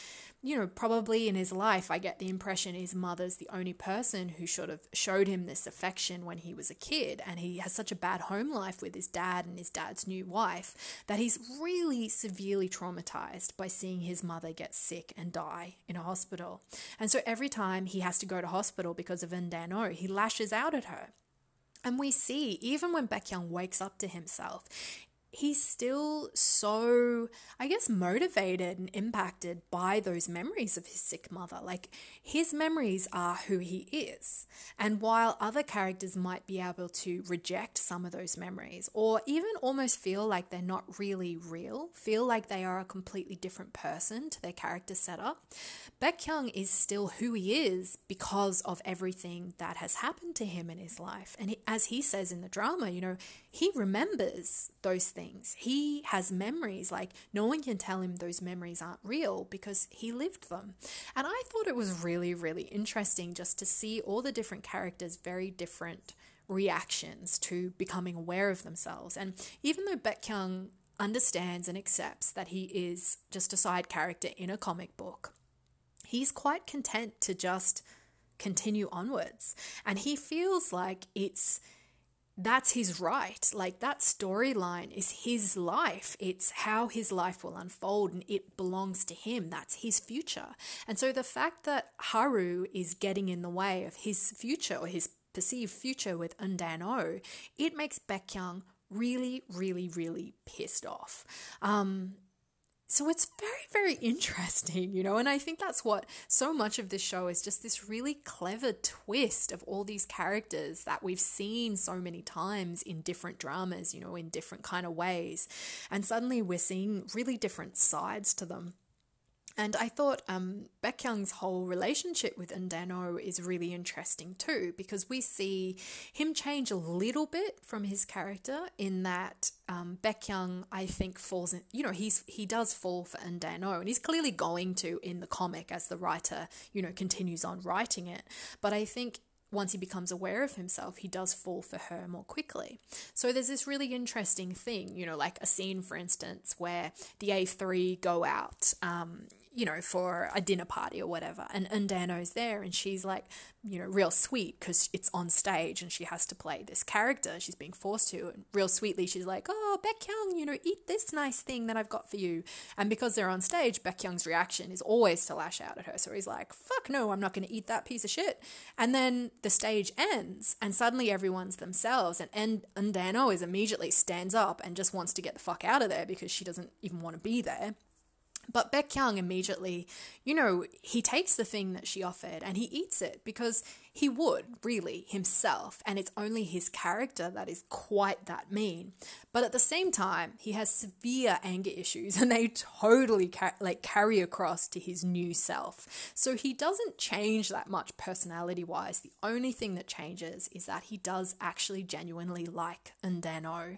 you know, probably in his life, I get the impression his mother's the only person who should have showed him this affection when he was a kid. And he has such a bad home life with his dad and his dad's new wife that he's really severely traumatized by seeing his mother get sick and die in a hospital. And so every time he has to go to hospital because of Eun Dan-oh, he lashes out at her. And we see, even when Baek Kyung wakes up to himself, he's still so, I guess, motivated and impacted by those memories of his sick mother. Like, his memories are who he is. And while other characters might be able to reject some of those memories, or even almost feel like they're not really real, feel like they are a completely different person to their character setup, Baek Kyung is still who he is because of everything that has happened to him in his life. And he, as he says in the drama, you know, he remembers those things. He has memories. Like, no one can tell him those memories aren't real because he lived them. And I thought it was really, really interesting just to see all the different characters' very different reactions to becoming aware of themselves. And even though Baek Kyung understands and accepts that he is just a side character in a comic book, he's quite content to just continue onwards. And he feels like it's that's his right. Like that storyline is his life. It's how his life will unfold and it belongs to him. That's his future. And so the fact that Haru is getting in the way of his future or his perceived future with Eun Dan-oh, it makes Baek Kyung really, really, really pissed off. Um, so it's very, very interesting, you know, and I think that's what so much of this show is just this really clever twist of all these characters that we've seen so many times in different dramas, you know, in different kind of ways. And suddenly we're seeing really different sides to them. And I thought um, Baek Kyung's whole relationship with Eun Dan-oh is really interesting too, because we see him change a little bit from his character in that um, Baek Kyung, I think, falls in, you know, he's he does fall for Eun Dan-oh, and he's clearly going to in the comic as the writer, you know, continues on writing it. But I think once he becomes aware of himself, he does fall for her more quickly. So there's this really interesting thing, you know, like a scene, for instance, where the A3 go out, um, you know, for a dinner party or whatever. And Eun Dan-oh's there and she's like, you know, real sweet because it's on stage and she has to play this character. She's being forced to. And real sweetly, she's like, oh, Baek Kyung, you know, eat this nice thing that I've got for you. And because they're on stage, Baek Kyung's reaction is always to lash out at her. So he's like, fuck no, I'm not going to eat that piece of shit. And then the stage ends and suddenly everyone's themselves. And Eun Dan-oh is immediately stands up and just wants to get the fuck out of there because she doesn't even want to be there. But Baek Kyung immediately, you know, he takes the thing that she offered and he eats it because he would, really, himself, and it's only his character that is quite that mean. But at the same time, he has severe anger issues (laughs) and they totally ca- like carry across to his new self. So he doesn't change that much personality-wise. The only thing that changes is that he does actually genuinely like Eun Dan-oh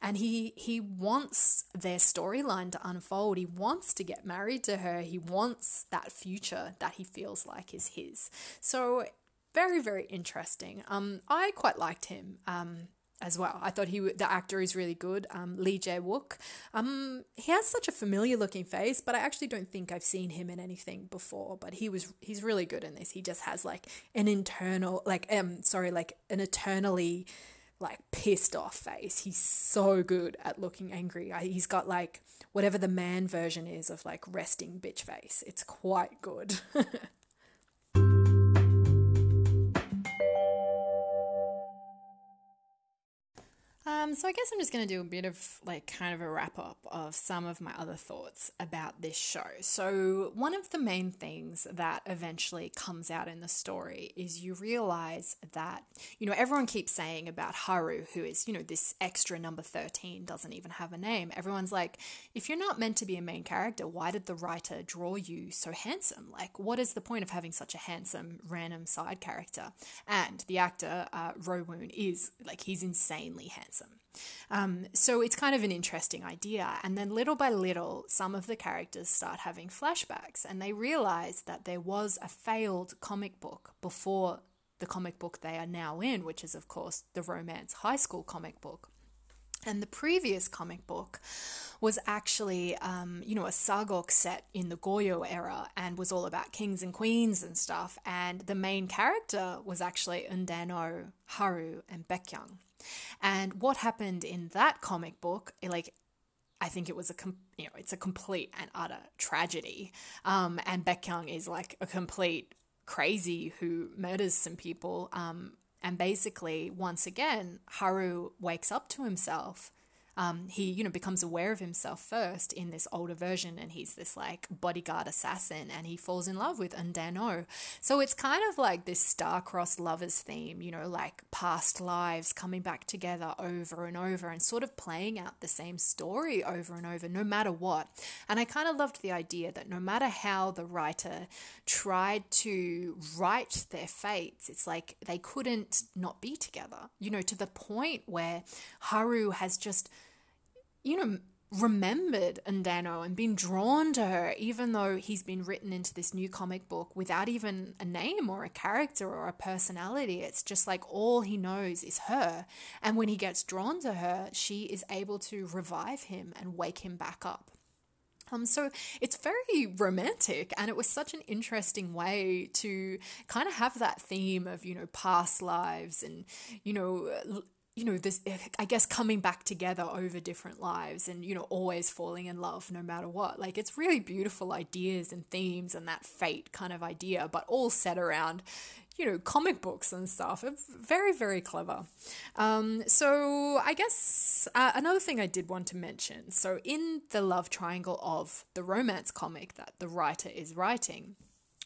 and he he wants their storyline to unfold. He wants to get married to her. He wants that future that he feels like is his. So very very interesting. Um, I quite liked him. Um, as well. I thought he the actor is really good. Um, Lee Jae Wook. Um, he has such a familiar looking face, but I actually don't think I've seen him in anything before. But he was he's really good in this. He just has like an internal like um sorry like an eternally like pissed off face. He's so good at looking angry. He's got like whatever the man version is of like resting bitch face. It's quite good. (laughs) Um, so I guess I'm just going to do a bit of like kind of a wrap up of some of my other thoughts about this show. So one of the main things that eventually comes out in the story is you realize that you know everyone keeps saying about Haru, who is you know this extra number thirteen, doesn't even have a name. Everyone's like, if you're not meant to be a main character, why did the writer draw you so handsome? Like, what is the point of having such a handsome random side character? And the actor uh, Rowoon is like he's insanely handsome. Um, so it's kind of an interesting idea. And then little by little, some of the characters start having flashbacks and they realize that there was a failed comic book before the comic book they are now in, which is, of course, the romance high school comic book. And the previous comic book was actually, um, you know, a sageuk set in the Goryeo era and was all about kings and queens and stuff. And the main character was actually Eun Dan-oh, Haru, and Baek Kyung. And what happened in that comic book, like, I think it was a com- you know it's a complete and utter tragedy. Um, and Baek Kyung is like a complete crazy who murders some people. Um, and basically, once again, Haru wakes up to himself um, he you know becomes aware of himself first in this older version and he's this like bodyguard assassin and he falls in love with Eun Dan-oh. So it's kind of like this star-crossed lovers theme, you know, like past lives coming back together over and over and sort of playing out the same story over and over no matter what. And I kind of loved the idea that no matter how the writer tried to write their fates, it's like they couldn't not be together, you know, to the point where Haru has just you know, remembered Eun Dan-oh and been drawn to her, even though he's been written into this new comic book without even a name or a character or a personality. It's just like all he knows is her. And when he gets drawn to her, she is able to revive him and wake him back up. Um, so it's very romantic, and it was such an interesting way to kind of have that theme of you know past lives and you know you know this i guess coming back together over different lives and you know always falling in love no matter what. Like it's really beautiful ideas and themes and that fate kind of idea but all set around you know comic books and stuff. Very very clever. Um, so i guess uh, another thing i did want to mention. So in the love triangle of the romance comic that the writer is writing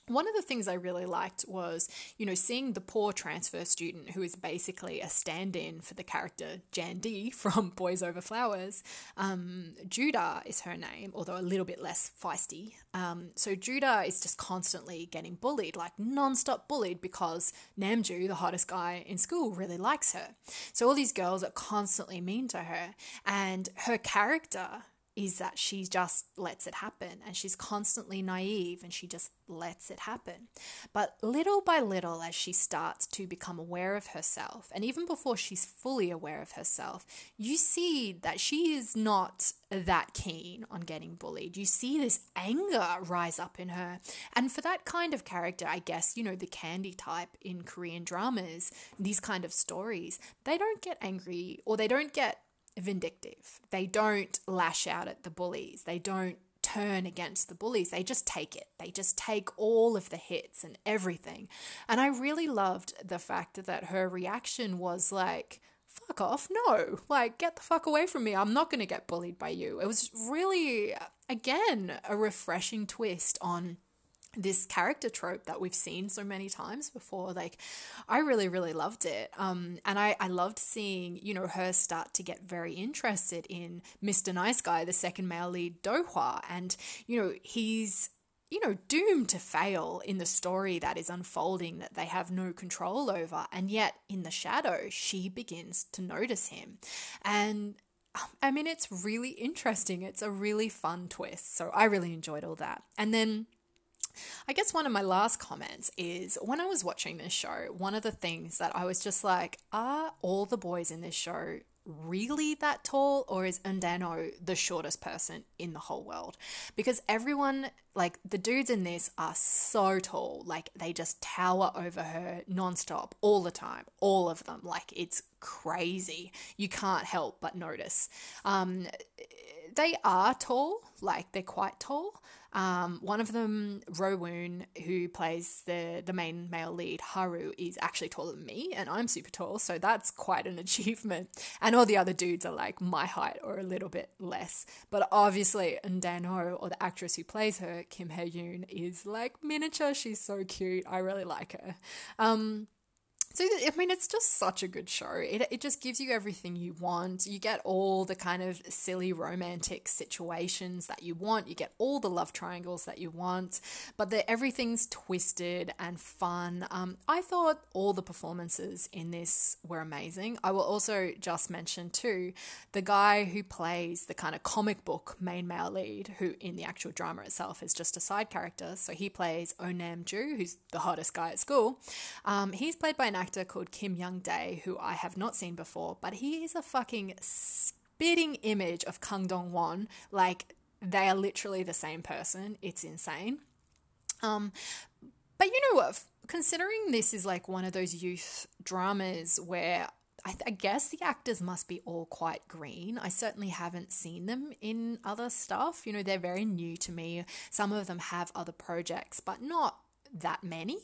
one of the things I really liked was, you know, seeing the poor transfer student who is basically a stand in for the character Jandy (laughs) from Boys Over Flowers. Um, Judah is her name, although a little bit less feisty. Um, so Judah is just constantly getting bullied, like non stop bullied, because Namju, the hottest guy in school, really likes her. So all these girls are constantly mean to her, and her character is that she just lets it happen and she's constantly naive and she just lets it happen. But little by little, as she starts to become aware of herself, and even before she's fully aware of herself, you see that she is not that keen on getting bullied. You see this anger rise up in her. And for that kind of character, I guess, you know, the candy type in Korean dramas, these kind of stories, they don't get angry or they don't get vindictive. They don't lash out at the bullies. They don't turn against the bullies. They just take it. They just take all of the hits and everything. And I really loved the fact that her reaction was like, fuck off. No, like, get the fuck away from me. I'm not going to get bullied by you. It was really, again, a refreshing twist on this character trope that we've seen so many times before like i really really loved it um and i i loved seeing you know her start to get very interested in mr nice guy the second male lead dohwa and you know he's you know doomed to fail in the story that is unfolding that they have no control over and yet in the shadow she begins to notice him and I mean, it's really interesting. It's a really fun twist. So I really enjoyed all that. And then I guess one of my last comments is when I was watching this show, one of the things that I was just like, are all the boys in this show really that tall or is Eun Dan-oh the shortest person in the whole world? Because everyone, like the dudes in this are so tall, like they just tower over her nonstop all the time, all of them. Like it's crazy. You can't help but notice. Um, they are tall, like they're quite tall. Um, one of them, Rowoon, who plays the the main male lead, Haru, is actually taller than me, and I'm super tall, so that's quite an (laughs) achievement. And all the other dudes are like my height or a little bit less. But obviously, Eun Dan-oh, or the actress who plays her, Kim Hye Yoon, is like miniature. She's so cute. I really like her. Um, so I mean, it's just such a good show. It it just gives you everything you want. You get all the kind of silly romantic situations that you want. You get all the love triangles that you want, but everything's twisted and fun. Um, I thought all the performances in this were amazing. I will also just mention too the guy who plays the kind of comic book main male lead, who in the actual drama itself is just a side character. So he plays Onam Ju, who's the hottest guy at school. Um, he's played by an actor called Kim Young Dae, who I have not seen before, but he is a fucking spitting image of Kang Dong Won. Like, they are literally the same person. It's insane. Um, but you know what? Considering this is like one of those youth dramas where I, th- I, guess the actors must be all quite green. I certainly haven't seen them in other stuff. You know, they're very new to me. Some of them have other projects, but not that many.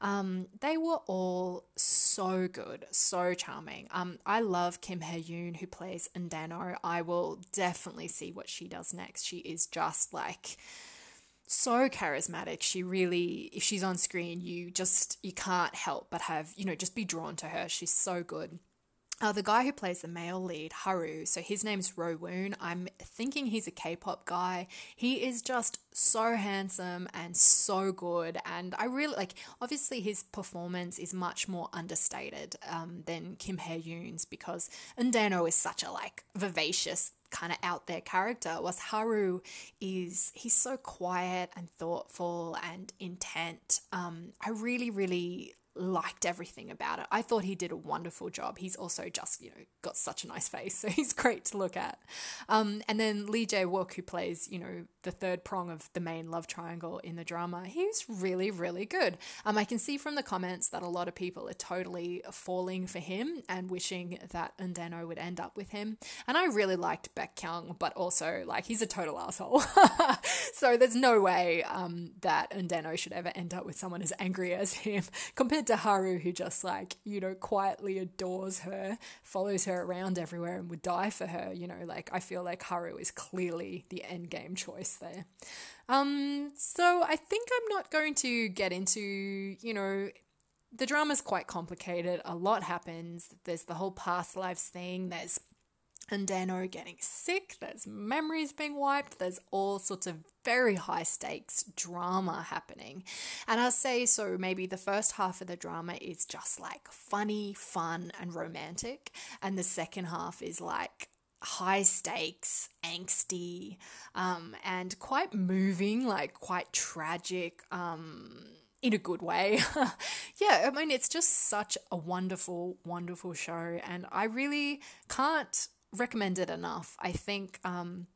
Um, they were all so good, so charming. Um, I love Kim Yoon, who plays Eun Dan-oh. I will definitely see what she does next. She is just like so charismatic. She really, if she's on screen, you just you can't help but have you know just be drawn to her. She's so good. Uh, the guy who plays the male lead, Haru, so his name's Rowoon. I'm thinking he's a K pop guy. He is just so handsome and so good. And I really like, obviously, his performance is much more understated um, than Kim Hye Yoon's because Eun Dan-oh is such a like vivacious, kind of out there character. Was Haru is he's so quiet and thoughtful and intent. Um, I really, really liked everything about it. I thought he did a wonderful job. He's also just, you know, got such a nice face, (laughs) so he's great to look at. Um, and then Lee Jae Wook, who plays, you know, the third prong of the main love triangle in the drama, he's really, really good. Um, I can see from the comments that a lot of people are totally falling for him and wishing that Eun Dan-oh would end up with him. And I really liked Baek Kyung, but also, like, he's a total asshole. (laughs) so there's no way um, that Eun Dan-oh should ever end up with someone as angry as him (laughs) compared to Haru, who just like, you know, quietly adores her, follows her around everywhere, and would die for her. You know, like, I feel like Haru is clearly the end game choice there. Um, so I think I'm not going to get into, you know, the drama's quite complicated. A lot happens. There's the whole past lives thing. There's Eun Dan-oh getting sick, there's memories being wiped, there's all sorts of very high stakes drama happening. And I'll say so, maybe the first half of the drama is just like funny, fun, and romantic, and the second half is like high stakes, angsty, um, and quite moving, like quite tragic. Um, in a good way. (laughs) yeah, I mean, it's just such a wonderful, wonderful show, and I really can't recommend it enough. I think um,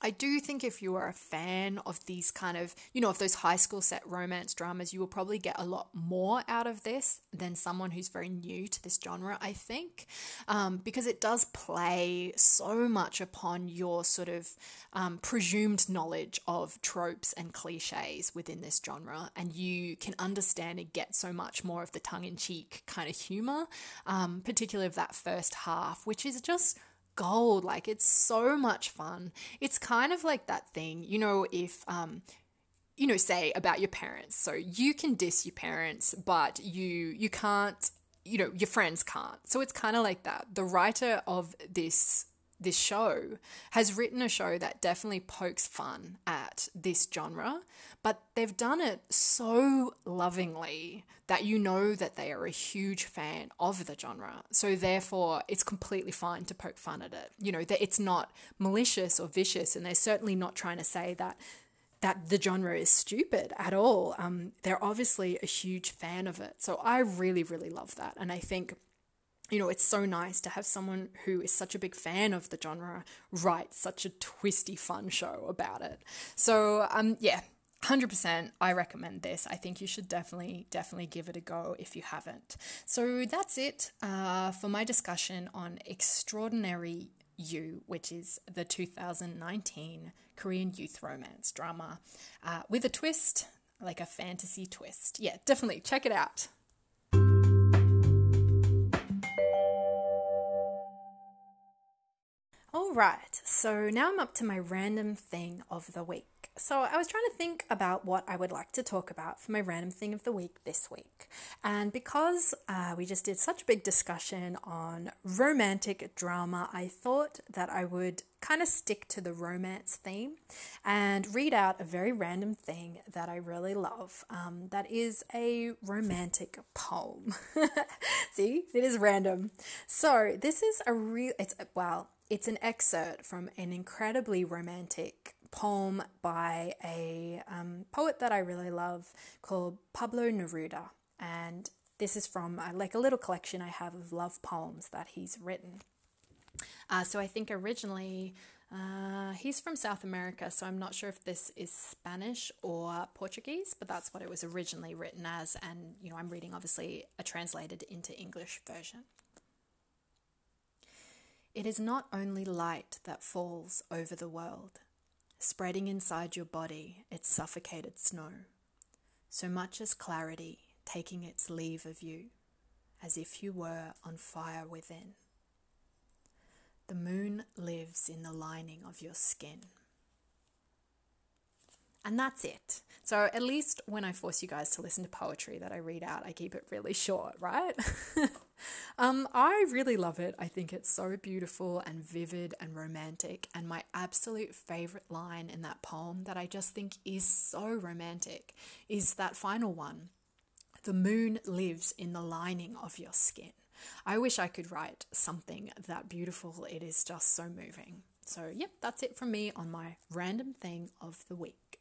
I do think if you are a fan of these kind of, you know, of those high school set romance dramas, you will probably get a lot more out of this than someone who's very new to this genre, I think, um, because it does play so much upon your sort of um, presumed knowledge of tropes and cliches within this genre, and you can understand and get so much more of the tongue in cheek kind of humor, um, particularly of that first half, which is just gold. Like it's so much fun. It's kind of like that thing, you know, if um you know, say about your parents. So you can diss your parents, but you you can't, you know, your friends can't. So it's kind of like that. The writer of this this show has written a show that definitely pokes fun at this genre, but they've done it so lovingly that you know that they are a huge fan of the genre. So therefore, it's completely fine to poke fun at it. You know, that it's not malicious or vicious, and they're certainly not trying to say that that the genre is stupid at all. Um, they're obviously a huge fan of it. So I really, really love that, and I think you know, it's so nice to have someone who is such a big fan of the genre write such a twisty, fun show about it. So, um, yeah, 100% I recommend this. I think you should definitely, definitely give it a go if you haven't. So, that's it uh, for my discussion on Extraordinary You, which is the 2019 Korean youth romance drama uh, with a twist, like a fantasy twist. Yeah, definitely check it out. All right, so now I'm up to my random thing of the week. So I was trying to think about what I would like to talk about for my random thing of the week this week. And because uh, we just did such a big discussion on romantic drama, I thought that I would kind of stick to the romance theme and read out a very random thing that I really love. Um, that is a romantic poem. (laughs) See, it is random. So this is a real. It's well, it's an excerpt from an incredibly romantic poem by a um, poet that I really love called Pablo Neruda. And this is from uh, like a little collection I have of love poems that he's written. Uh, so I think originally uh, he's from South America, so I'm not sure if this is Spanish or Portuguese, but that's what it was originally written as. And, you know, I'm reading obviously a translated into English version. It is not only light that falls over the world, spreading inside your body its suffocated snow, so much as clarity taking its leave of you, as if you were on fire within. The moon lives in the lining of your skin. And that's it. So, at least when I force you guys to listen to poetry that I read out, I keep it really short, right? (laughs) um, I really love it. I think it's so beautiful and vivid and romantic. And my absolute favorite line in that poem that I just think is so romantic is that final one The moon lives in the lining of your skin. I wish I could write something that beautiful. It is just so moving. So, yep, that's it from me on my random thing of the week.